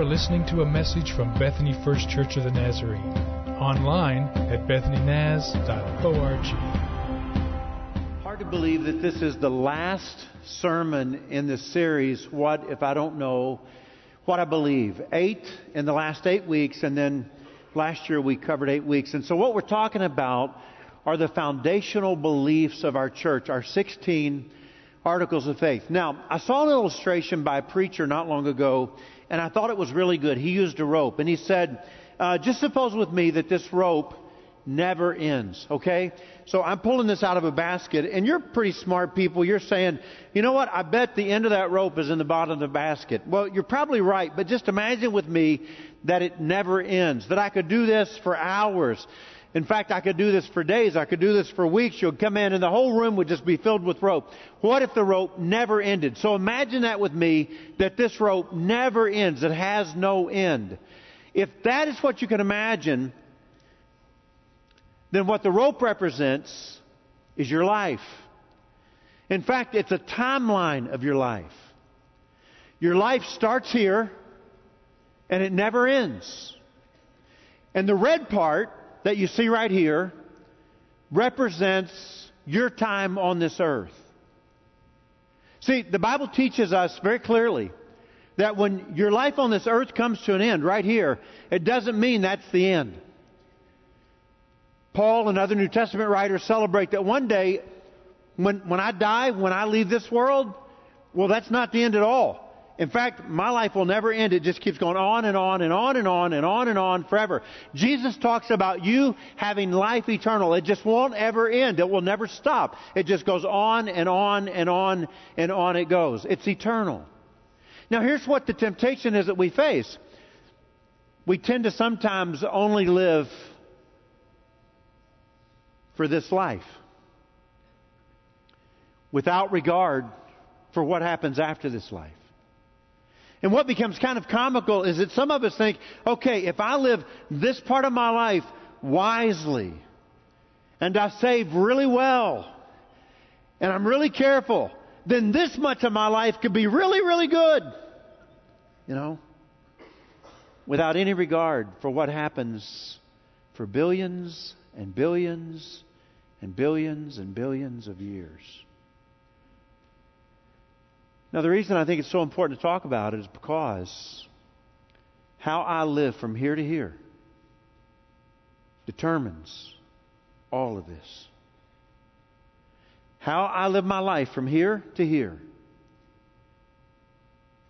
are listening to a message from Bethany First Church of the Nazarene, online at bethanynaz.org. Hard to believe that this is the last sermon in this series, What If I Don't Know What I Believe? Eight in the last eight weeks, and then last year we covered eight weeks. And so what we're talking about are the foundational beliefs of our church, our 16 articles of faith. Now, I saw an illustration by a preacher not long ago, and I thought it was really good. He used a rope, and he said, uh, just suppose with me that this rope never ends, okay? So I'm pulling this out of a basket, and you're pretty smart people. You're saying, you know what? I bet the end of that rope is in the bottom of the basket. Well, you're probably right, but just imagine with me that it never ends, that I could do this for hours. In fact, I could do this for days. I could do this for weeks. You'd come in and the whole room would just be filled with rope. What if the rope never ended? So imagine that with me, that this rope never ends. It has no end. If that is what you can imagine, then what the rope represents is your life. In fact, it's a timeline of your life. Your life starts here and it never ends. And the red part that you see right here represents your time on this earth. See, the Bible teaches us very clearly that when your life on this earth comes to an end, right here, it doesn't mean that's the end. Paul and other New Testament writers celebrate that one day, when, when I die, when I leave this world, well, that's not the end at all. In fact, my life will never end. It just keeps going on and on and on and on and on and on forever. Jesus talks about you having life eternal. It just won't ever end. It will never stop. It just goes on and on and on and on it goes. It's eternal. Now here's what the temptation is that we face. We tend to sometimes only live for this life without regard for what happens after this life. And what becomes kind of comical is that some of us think, okay, if I live this part of my life wisely, and I save really well, and I'm really careful, then this much of my life could be really, really good. You know? Without any regard for what happens for billions and billions and billions and billions of years. Now, the reason I think it's so important to talk about it is because how I live from here to here determines all of this. How I live my life from here to here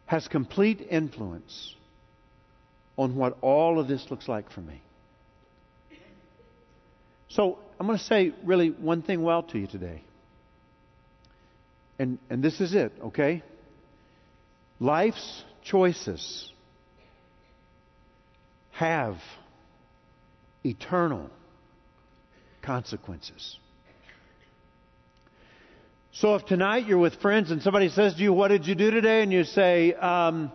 has complete influence on what all of this looks like for me. So, I'm going to say really one thing well to you today. And, and this is it, okay? Life's choices have eternal consequences. So if tonight you're with friends and somebody says to you, What did you do today? and you say, um,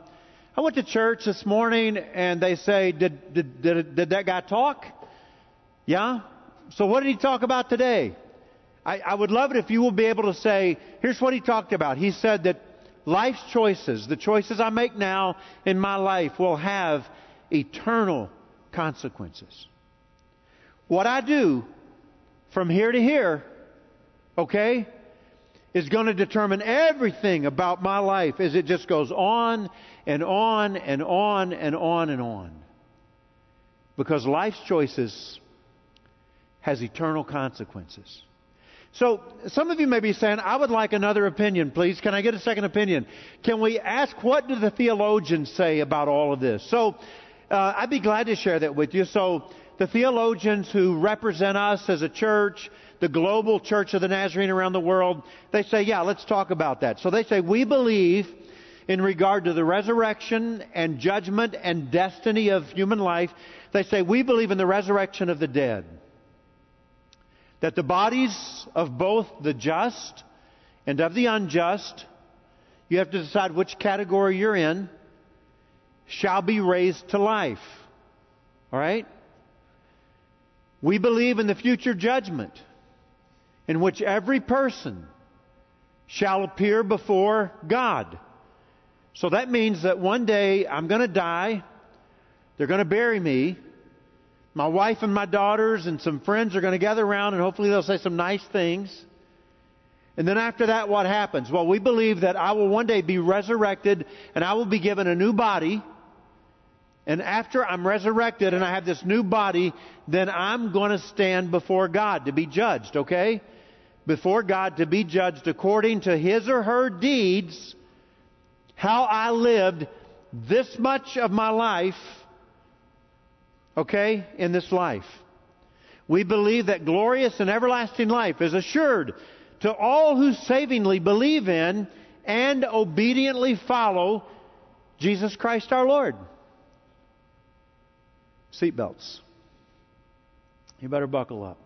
I went to church this morning, and they say, Did, did, did, did that guy talk? Yeah? So what did he talk about today? I, I would love it if you will be able to say, Here's what he talked about. He said that life's choices, the choices I make now in my life, will have eternal consequences. What I do from here to here, okay, is going to determine everything about my life as it just goes on and on and on and on and on. Because life's choices has eternal consequences. So, some of you may be saying, I would like another opinion, please. Can I get a second opinion? Can we ask what do the theologians say about all of this? So, uh, I'd be glad to share that with you. So, the theologians who represent us as a church, the global church of the Nazarene around the world, they say, yeah, let's talk about that. So they say, we believe in regard to the resurrection and judgment and destiny of human life, they say, we believe in the resurrection of the dead that the bodies of both the just and of the unjust, you have to decide which category you're in, shall be raised to life. All right? We believe in the future judgment in which every person shall appear before God. So that means that one day I'm going to die. They're going to bury me. My wife and my daughters and some friends are going to gather around and hopefully they'll say some nice things. And then after that, what happens? Well, we believe that I will one day be resurrected and I will be given a new body. And after I'm resurrected and I have this new body, then I'm going to stand before God to be judged, okay? Before God to be judged according to his or her deeds, how I lived this much of my life okay, in this life. We believe that glorious and everlasting life is assured to all who savingly believe in and obediently follow Jesus Christ our Lord. Seatbelts. You better buckle up.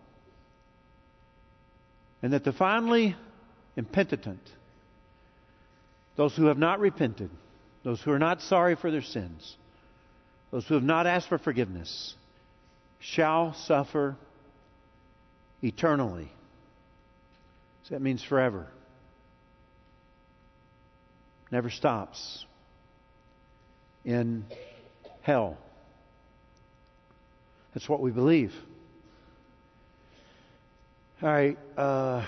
And that the finally impenitent, those who have not repented, those who are not sorry for their sins, those who have not asked for forgiveness, shall suffer eternally. So that means forever. Never stops. In hell. That's what we believe. All right. Uh,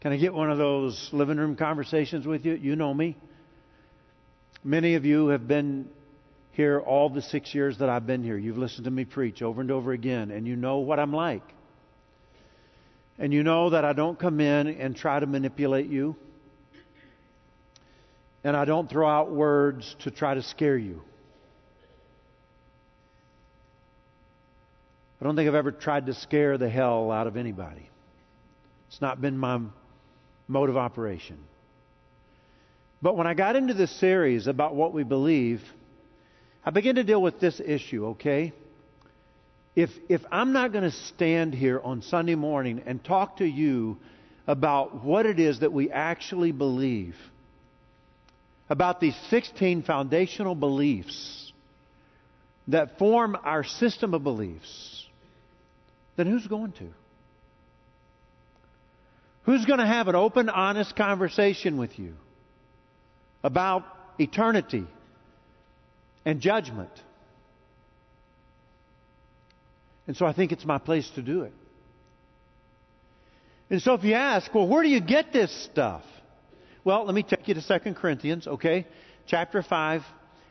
can I get one of those living room conversations with you? You know me. Many of you have been here all the six years that I've been here. You've listened to me preach over and over again, and you know what I'm like. And you know that I don't come in and try to manipulate you. And I don't throw out words to try to scare you. I don't think I've ever tried to scare the hell out of anybody. It's not been my mode of operation. But when I got into this series about what we believe, I begin to deal with this issue, okay? If, if I'm not going to stand here on Sunday morning and talk to you about what it is that we actually believe, about these 16 foundational beliefs that form our system of beliefs, then who's going to? Who's going to have an open, honest conversation with you about eternity and judgment. And so I think it's my place to do it. And so if you ask, well, where do you get this stuff? Well, let me take you to 2 Corinthians, okay? Chapter 5,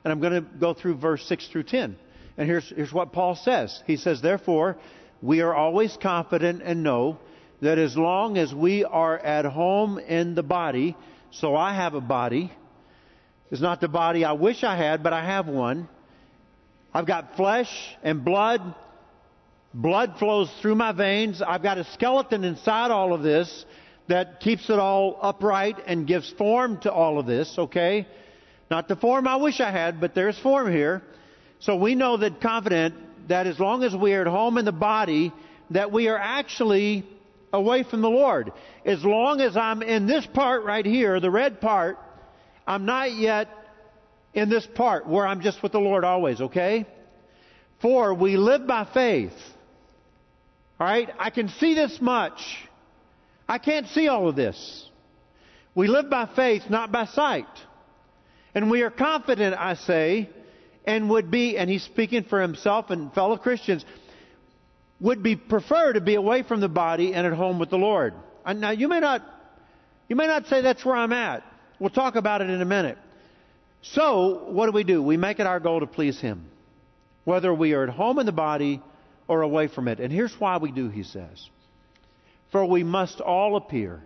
and I'm going to go through verse 6 through 10. And here's, here's what Paul says. He says, Therefore, we are always confident and know that as long as we are at home in the body, so I have a body, is not the body I wish I had, but I have one. I've got flesh and blood. Blood flows through my veins. I've got a skeleton inside all of this that keeps it all upright and gives form to all of this, okay? Not the form I wish I had, but there's form here. So we know that confident that as long as we are at home in the body, that we are actually away from the Lord. As long as I'm in this part right here, the red part, I'm not yet in this part where I'm just with the Lord always, okay? For we live by faith. Alright? I can see this much. I can't see all of this. We live by faith, not by sight. And we are confident, I say, and would be, and he's speaking for himself and fellow Christians, would be prefer to be away from the body and at home with the Lord. Now you may not, you may not say that's where I'm at. We'll talk about it in a minute. So, what do we do? We make it our goal to please Him, whether we are at home in the body or away from it. And here's why we do, he says. For we must all appear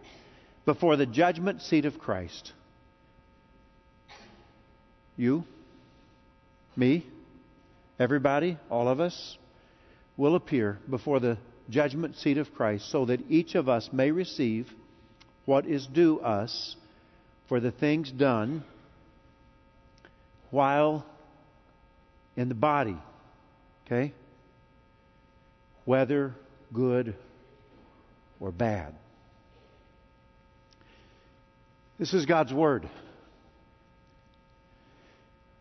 before the judgment seat of Christ. You, me, everybody, all of us will appear before the judgment seat of Christ so that each of us may receive what is due us for the things done while in the body. Okay? Whether good or bad. This is God's Word.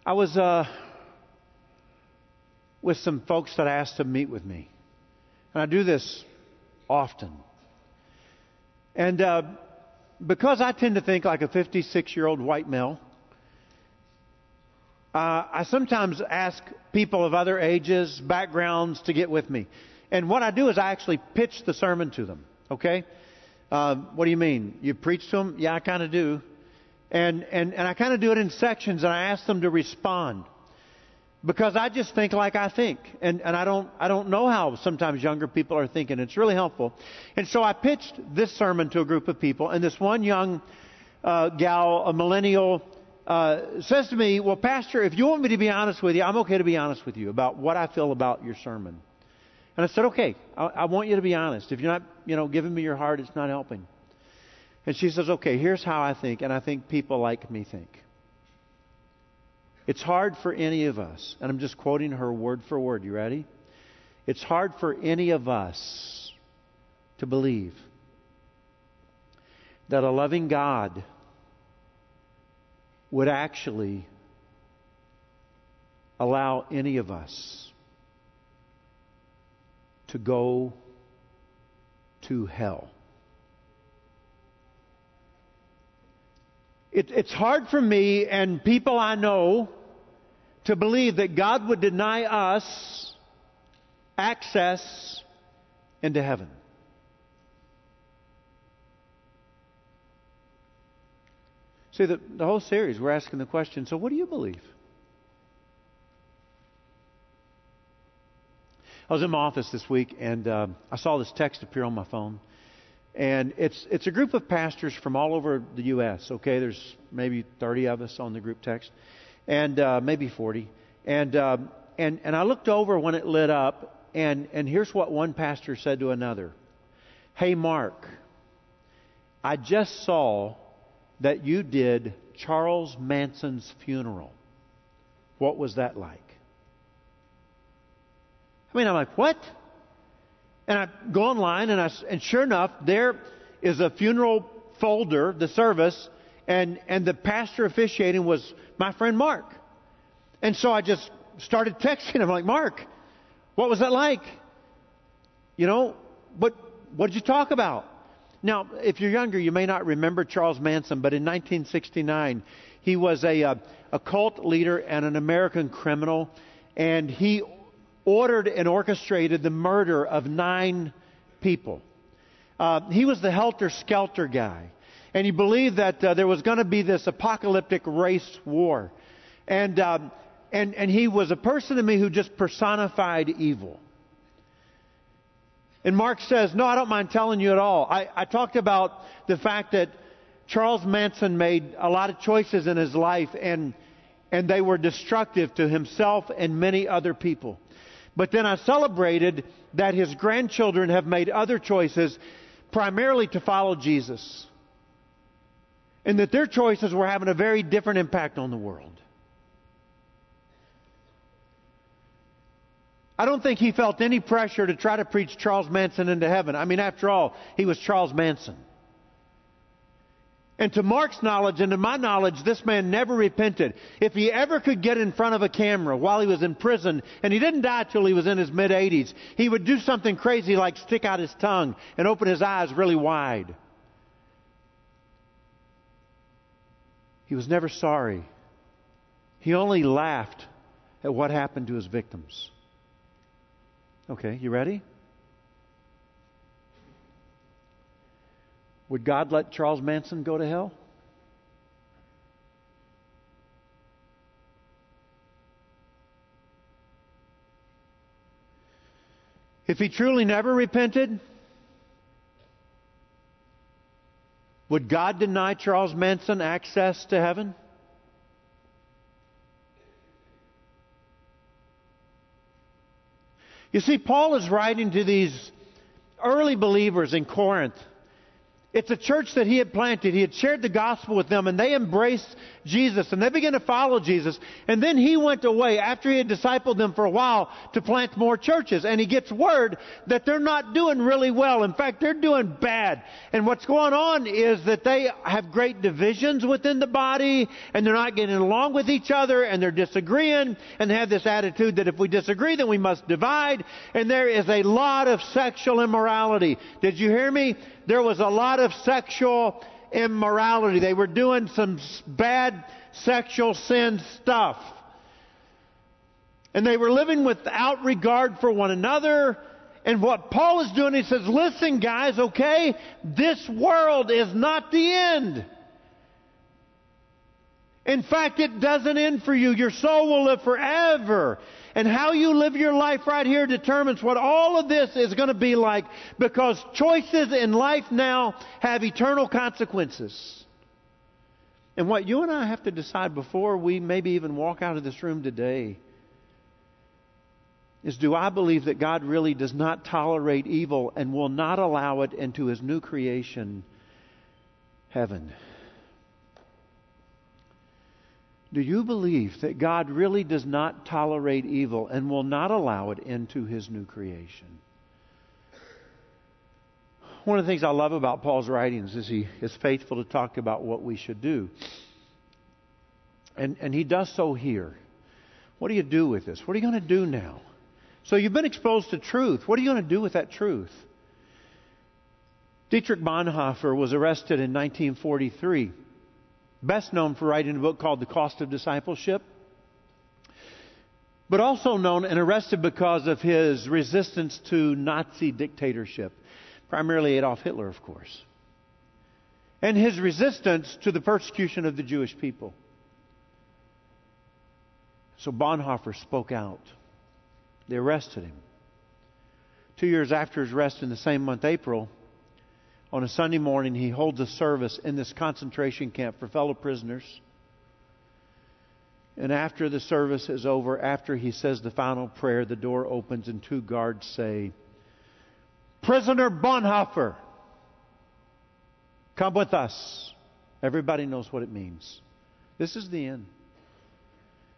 I was uh, with some folks that I asked to meet with me. And I do this often. And uh, because I tend to think like a 56 year old white male, uh, I sometimes ask people of other ages, backgrounds to get with me. And what I do is I actually pitch the sermon to them. Okay? Uh, what do you mean? You preach to them? Yeah, I kind of do. And, and, and I kind of do it in sections and I ask them to respond. Because I just think like I think. And, and I, don't, I don't know how sometimes younger people are thinking. It's really helpful. And so I pitched this sermon to a group of people, and this one young uh, gal, a millennial, uh, says to me, Well, Pastor, if you want me to be honest with you, I'm okay to be honest with you about what I feel about your sermon. And I said, Okay, I, I want you to be honest. If you're not, you know, giving me your heart, it's not helping. And she says, Okay, here's how I think, and I think people like me think. It's hard for any of us, and I'm just quoting her word for word. You ready? It's hard for any of us to believe that a loving God would actually allow any of us to go to hell. It, it's hard for me and people I know to believe that God would deny us access into heaven. See, the, the whole series, we're asking the question so, what do you believe? I was in my office this week and uh, I saw this text appear on my phone. And it's, it's a group of pastors from all over the U.S., okay? There's maybe 30 of us on the group text and uh, maybe 40. And, uh, and, and I looked over when it lit up, and, and here's what one pastor said to another Hey, Mark, I just saw that you did Charles Manson's funeral. What was that like? I mean, I'm like, what? And I go online, and, I, and sure enough, there is a funeral folder, the service, and, and the pastor officiating was my friend Mark. And so I just started texting him, like, Mark, what was that like? You know, what, what did you talk about? Now, if you're younger, you may not remember Charles Manson, but in 1969, he was a, a, uh, a cult leader and an American criminal, and he ordered and orchestrated the murder of nine people. Uh, he was the helter skelter guy, and he believed that uh, there was going to be this apocalyptic race war. And um, and, and he was a person to me who just personified evil. And Mark says, No, I don't mind telling you at all. I, I talked about the fact that Charles Manson made a lot of choices in his life, and, and they were destructive to himself and many other people. But then I celebrated that his grandchildren have made other choices, primarily to follow Jesus. And that their choices were having a very different impact on the world. I don't think he felt any pressure to try to preach Charles Manson into heaven. I mean, after all, he was Charles Manson. And to Mark's knowledge and to my knowledge, this man never repented. If he ever could get in front of a camera while he was in prison, and he didn't die till he was in his mid 80s, he would do something crazy like stick out his tongue and open his eyes really wide. He was never sorry. He only laughed at what happened to his victims. Okay, you ready? Would God let Charles Manson go to hell? If he truly never repented, would God deny Charles Manson access to heaven? You see, Paul is writing to these early believers in Corinth it's a church that he had planted. He had shared the gospel with them and they embraced Jesus and they began to follow Jesus. And then he went away after he had discipled them for a while to plant more churches. And he gets word that they're not doing really well. In fact, they're doing bad. And what's going on is that they have great divisions within the body and they're not getting along with each other and they're disagreeing and they have this attitude that if we disagree then we must divide. And there is a lot of sexual immorality. Did you hear me? There was a lot of sexual immorality. They were doing some bad sexual sin stuff. And they were living without regard for one another. And what Paul is doing, he says, listen, guys, okay? This world is not the end. In fact, it doesn't end for you. Your soul will live forever. And how you live your life right here determines what all of this is going to be like because choices in life now have eternal consequences. And what you and I have to decide before we maybe even walk out of this room today is do I believe that God really does not tolerate evil and will not allow it into his new creation, heaven? Do you believe that God really does not tolerate evil and will not allow it into his new creation? One of the things I love about Paul's writings is he is faithful to talk about what we should do. And, and he does so here. What do you do with this? What are you going to do now? So you've been exposed to truth. What are you going to do with that truth? Dietrich Bonhoeffer was arrested in 1943 best known for writing a book called The Cost of Discipleship, but also known and arrested because of his resistance to Nazi dictatorship, primarily Adolf Hitler, of course, and his resistance to the persecution of the Jewish people. So Bonhoeffer spoke out. They arrested him. Two years after his arrest in the same month, April, on a Sunday morning, he holds a service in this concentration camp for fellow prisoners. And after the service is over, after he says the final prayer, the door opens and two guards say, Prisoner Bonhoeffer, come with us. Everybody knows what it means. This is the end.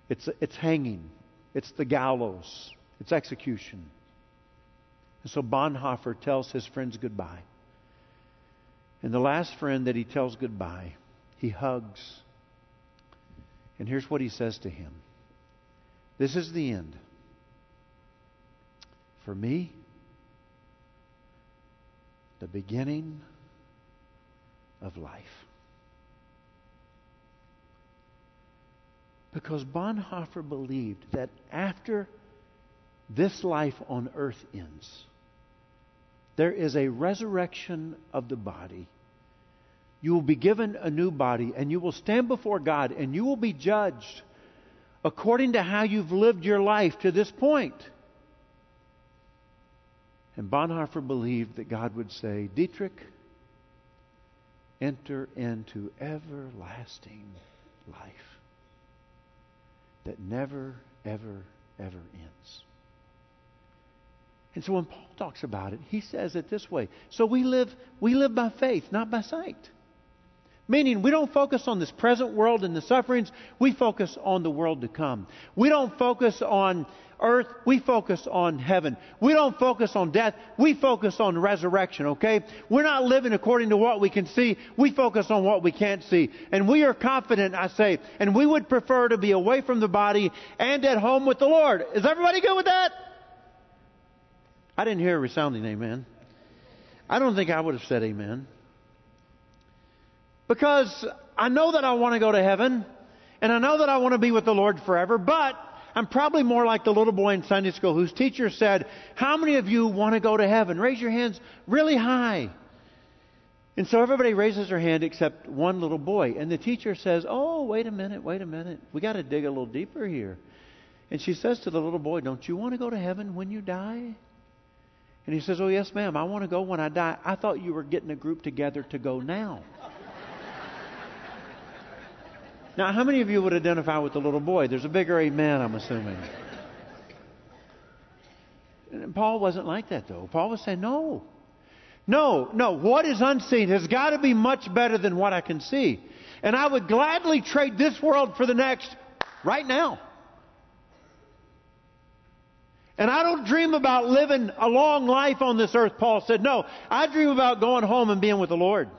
It's, it's hanging, it's the gallows, it's execution. And so Bonhoeffer tells his friends goodbye. And the last friend that he tells goodbye, he hugs. And here's what he says to him This is the end. For me, the beginning of life. Because Bonhoeffer believed that after this life on earth ends, there is a resurrection of the body. You will be given a new body, and you will stand before God, and you will be judged according to how you've lived your life to this point. And Bonhoeffer believed that God would say, Dietrich, enter into everlasting life that never, ever, ever ends. And so when Paul talks about it, he says it this way. So we live, we live by faith, not by sight. Meaning, we don't focus on this present world and the sufferings, we focus on the world to come. We don't focus on earth, we focus on heaven. We don't focus on death, we focus on resurrection, okay? We're not living according to what we can see, we focus on what we can't see. And we are confident, I say, and we would prefer to be away from the body and at home with the Lord. Is everybody good with that? I didn't hear a resounding amen. I don't think I would have said amen. Because I know that I want to go to heaven, and I know that I want to be with the Lord forever, but I'm probably more like the little boy in Sunday school whose teacher said, How many of you want to go to heaven? Raise your hands really high. And so everybody raises their hand except one little boy. And the teacher says, Oh, wait a minute, wait a minute. We got to dig a little deeper here. And she says to the little boy, Don't you want to go to heaven when you die? And he says, Oh, yes, ma'am, I want to go when I die. I thought you were getting a group together to go now. now, how many of you would identify with the little boy? There's a bigger amen, I'm assuming. And Paul wasn't like that, though. Paul was saying, No. No, no. What is unseen has got to be much better than what I can see. And I would gladly trade this world for the next right now. And I don't dream about living a long life on this earth, Paul said. No, I dream about going home and being with the Lord.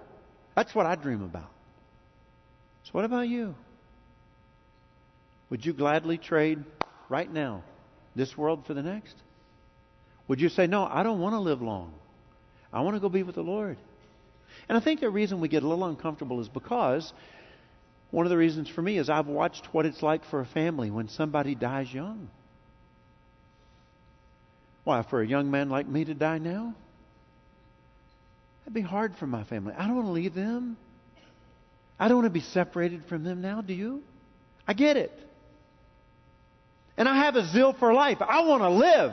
That's what I dream about. So, what about you? Would you gladly trade right now this world for the next? Would you say, No, I don't want to live long. I want to go be with the Lord. And I think the reason we get a little uncomfortable is because one of the reasons for me is I've watched what it's like for a family when somebody dies young. Why, for a young man like me to die now? That'd be hard for my family. I don't want to leave them. I don't want to be separated from them now, do you? I get it. And I have a zeal for life. I want to live.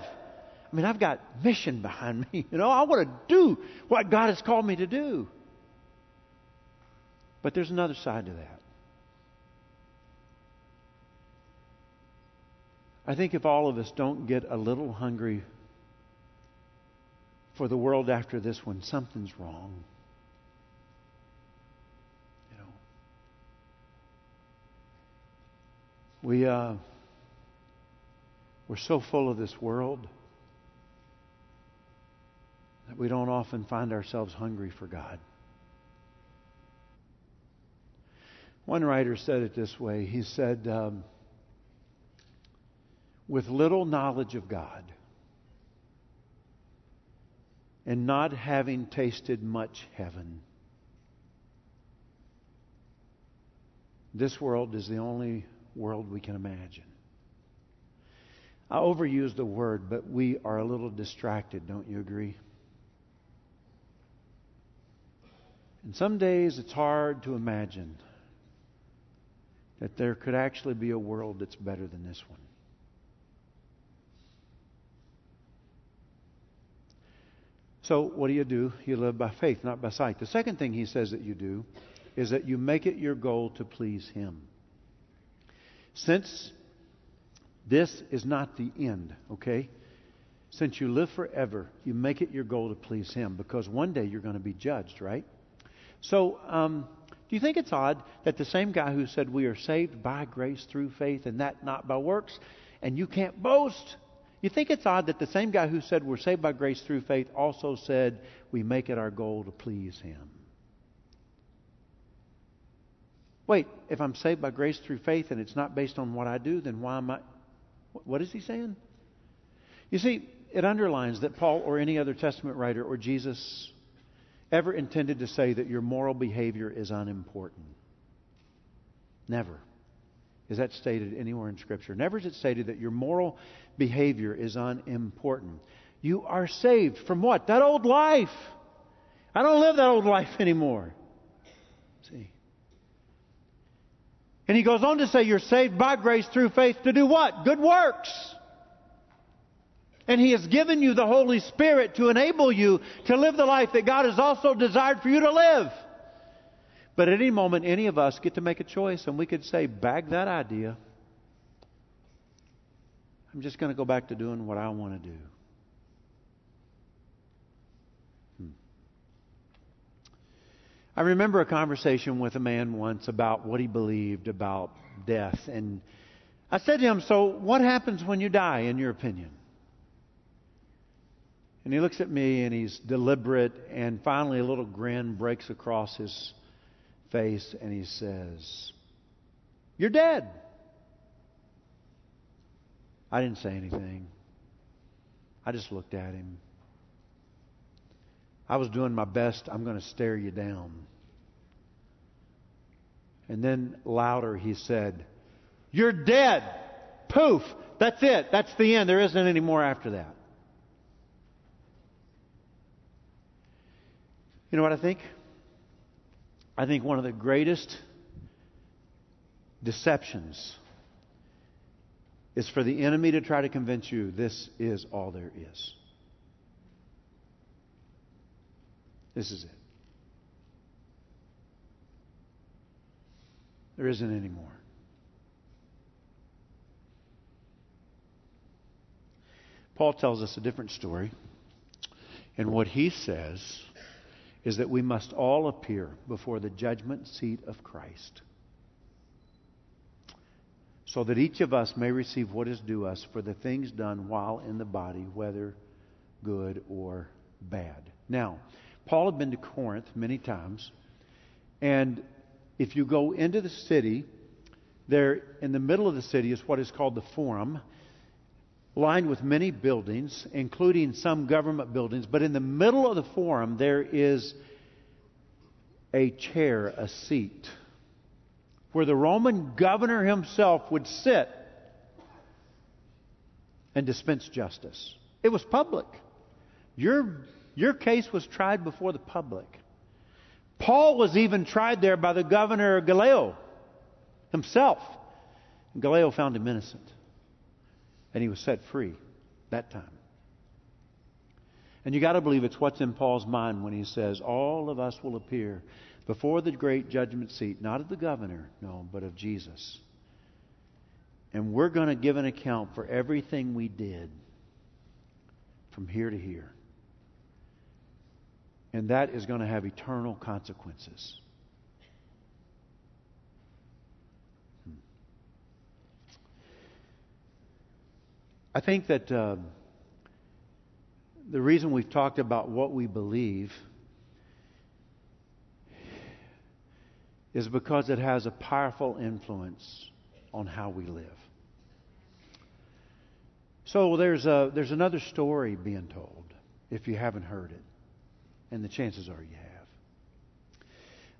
I mean, I've got mission behind me. You know, I want to do what God has called me to do. But there's another side to that. I think if all of us don't get a little hungry for the world after this one, something's wrong. You know, we uh, we're so full of this world that we don't often find ourselves hungry for God. One writer said it this way. He said. Um, with little knowledge of God and not having tasted much heaven. This world is the only world we can imagine. I overuse the word, but we are a little distracted, don't you agree? And some days it's hard to imagine that there could actually be a world that's better than this one. So, what do you do? You live by faith, not by sight. The second thing he says that you do is that you make it your goal to please him. Since this is not the end, okay? Since you live forever, you make it your goal to please him because one day you're going to be judged, right? So, um, do you think it's odd that the same guy who said we are saved by grace through faith and that not by works, and you can't boast, you think it's odd that the same guy who said we're saved by grace through faith also said we make it our goal to please him? Wait, if I'm saved by grace through faith and it's not based on what I do, then why am I. What is he saying? You see, it underlines that Paul or any other Testament writer or Jesus ever intended to say that your moral behavior is unimportant. Never is that stated anywhere in Scripture. Never is it stated that your moral behavior is unimportant. You are saved from what? That old life. I don't live that old life anymore. See? And he goes on to say you're saved by grace through faith to do what? Good works. And he has given you the Holy Spirit to enable you to live the life that God has also desired for you to live. But at any moment, any of us get to make a choice, and we could say, bag that idea. I'm just going to go back to doing what I want to do. Hmm. I remember a conversation with a man once about what he believed about death. And I said to him, So, what happens when you die, in your opinion? And he looks at me and he's deliberate, and finally a little grin breaks across his face and he says, You're dead. I didn't say anything. I just looked at him. I was doing my best. I'm going to stare you down. And then louder he said, You're dead. Poof. That's it. That's the end. There isn't any more after that. You know what I think? I think one of the greatest deceptions is for the enemy to try to convince you this is all there is. This is it. There isn't any more. Paul tells us a different story. And what he says is that we must all appear before the judgment seat of Christ so that each of us may receive what is due us for the things done while in the body, whether good or bad. Now, Paul had been to Corinth many times, and if you go into the city, there in the middle of the city is what is called the Forum lined with many buildings, including some government buildings. But in the middle of the forum, there is a chair, a seat, where the Roman governor himself would sit and dispense justice. It was public. Your, your case was tried before the public. Paul was even tried there by the governor Gallio himself. Gallio found him innocent. And he was set free that time. And you got to believe it's what's in Paul's mind when he says, All of us will appear before the great judgment seat, not of the governor, no, but of Jesus. And we're going to give an account for everything we did from here to here. And that is going to have eternal consequences. Hmm. I think that uh, the reason we've talked about what we believe is because it has a powerful influence on how we live. So there's, a, there's another story being told, if you haven't heard it, and the chances are you have.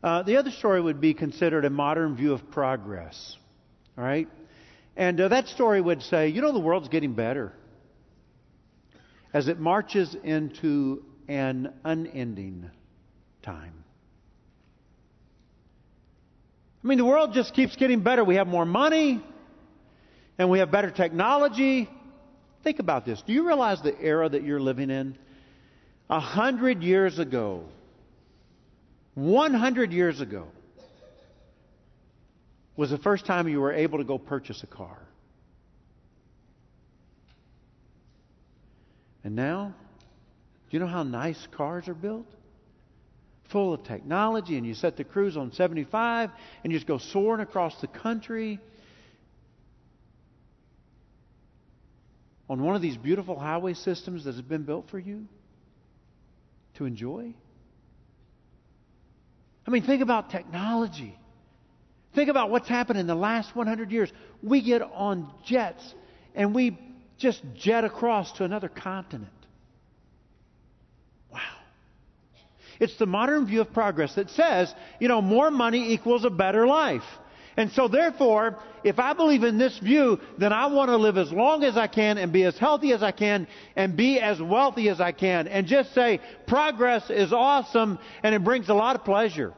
Uh, the other story would be considered a modern view of progress. All right? And uh, that story would say, you know, the world's getting better as it marches into an unending time. I mean, the world just keeps getting better. We have more money, and we have better technology. Think about this. Do you realize the era that you're living in? A hundred years ago, 100 years ago, was the first time you were able to go purchase a car. And now, do you know how nice cars are built? Full of technology, and you set the cruise on 75, and you just go soaring across the country on one of these beautiful highway systems that has been built for you to enjoy? I mean, think about technology. Think about what's happened in the last 100 years. We get on jets and we just jet across to another continent. It's the modern view of progress that says, you know, more money equals a better life. And so, therefore, if I believe in this view, then I want to live as long as I can and be as healthy as I can and be as wealthy as I can. And just say, progress is awesome and it brings a lot of pleasure.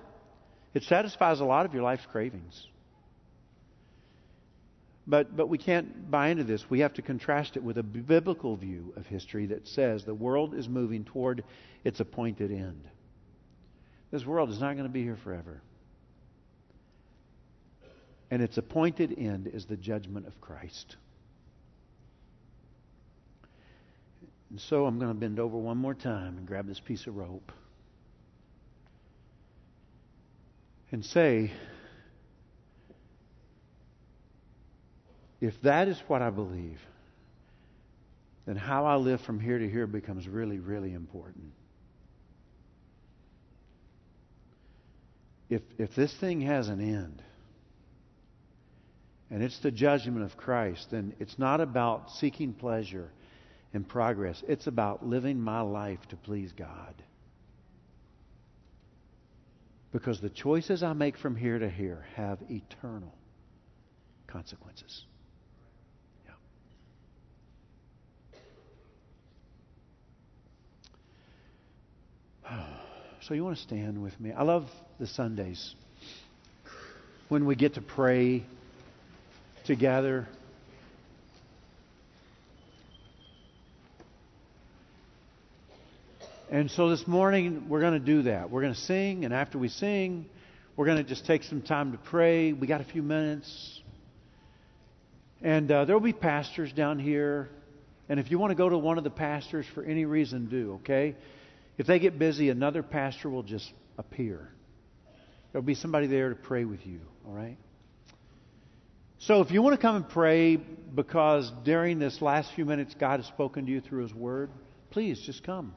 It satisfies a lot of your life's cravings. But, but we can't buy into this. We have to contrast it with a biblical view of history that says the world is moving toward its appointed end. This world is not going to be here forever. And its appointed end is the judgment of Christ. And so I'm going to bend over one more time and grab this piece of rope and say, If that is what I believe, then how I live from here to here becomes really, really important. If, if this thing has an end, and it's the judgment of Christ, then it's not about seeking pleasure and progress. It's about living my life to please God. Because the choices I make from here to here have eternal consequences. So you want to stand with me? I love the Sundays when we get to pray together. And so this morning we're going to do that. We're going to sing, and after we sing, we're going to just take some time to pray. We got a few minutes. And uh, there will be pastors down here. And if you want to go to one of the pastors for any reason, do, okay? If they get busy, another pastor will just appear. There'll be somebody there to pray with you, all right? So if you want to come and pray because during this last few minutes God has spoken to you through His Word, please just come.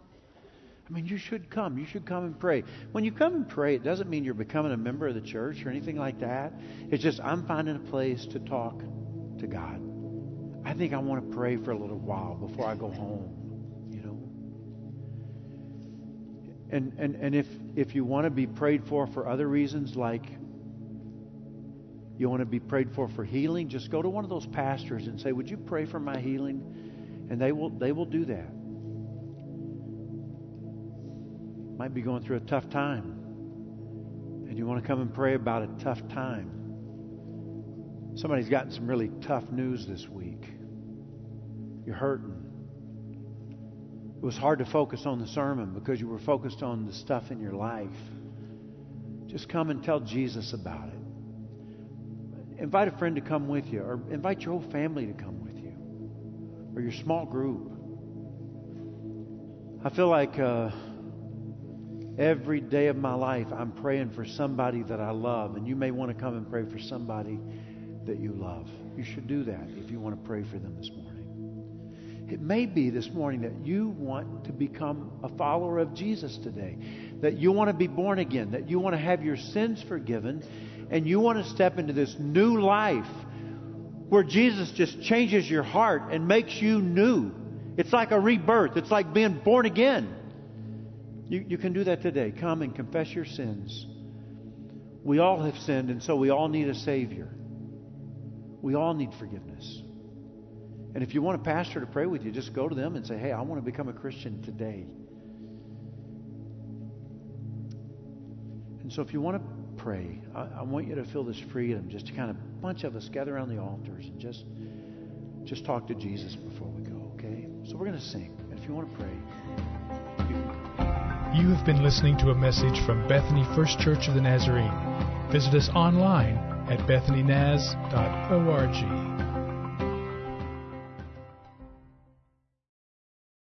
I mean, you should come. You should come and pray. When you come and pray, it doesn't mean you're becoming a member of the church or anything like that. It's just I'm finding a place to talk to God. I think I want to pray for a little while before I go home. And, and, and if, if you want to be prayed for for other reasons, like you want to be prayed for for healing, just go to one of those pastors and say, Would you pray for my healing? And they will, they will do that. Might be going through a tough time. And you want to come and pray about a tough time. Somebody's gotten some really tough news this week. You're hurting. It was hard to focus on the sermon because you were focused on the stuff in your life. Just come and tell Jesus about it. Invite a friend to come with you, or invite your whole family to come with you, or your small group. I feel like uh, every day of my life I'm praying for somebody that I love, and you may want to come and pray for somebody that you love. You should do that if you want to pray for them this morning. It may be this morning that you want to become a follower of Jesus today, that you want to be born again, that you want to have your sins forgiven, and you want to step into this new life where Jesus just changes your heart and makes you new. It's like a rebirth, it's like being born again. You, you can do that today. Come and confess your sins. We all have sinned, and so we all need a Savior. We all need forgiveness. And if you want a pastor to pray with you, just go to them and say, Hey, I want to become a Christian today. And so if you want to pray, I, I want you to feel this freedom just to kind of bunch of us gather around the altars and just just talk to Jesus before we go, okay? So we're going to sing. And if you want to pray, you You have been listening to a message from Bethany First Church of the Nazarene. Visit us online at bethanynaz.org.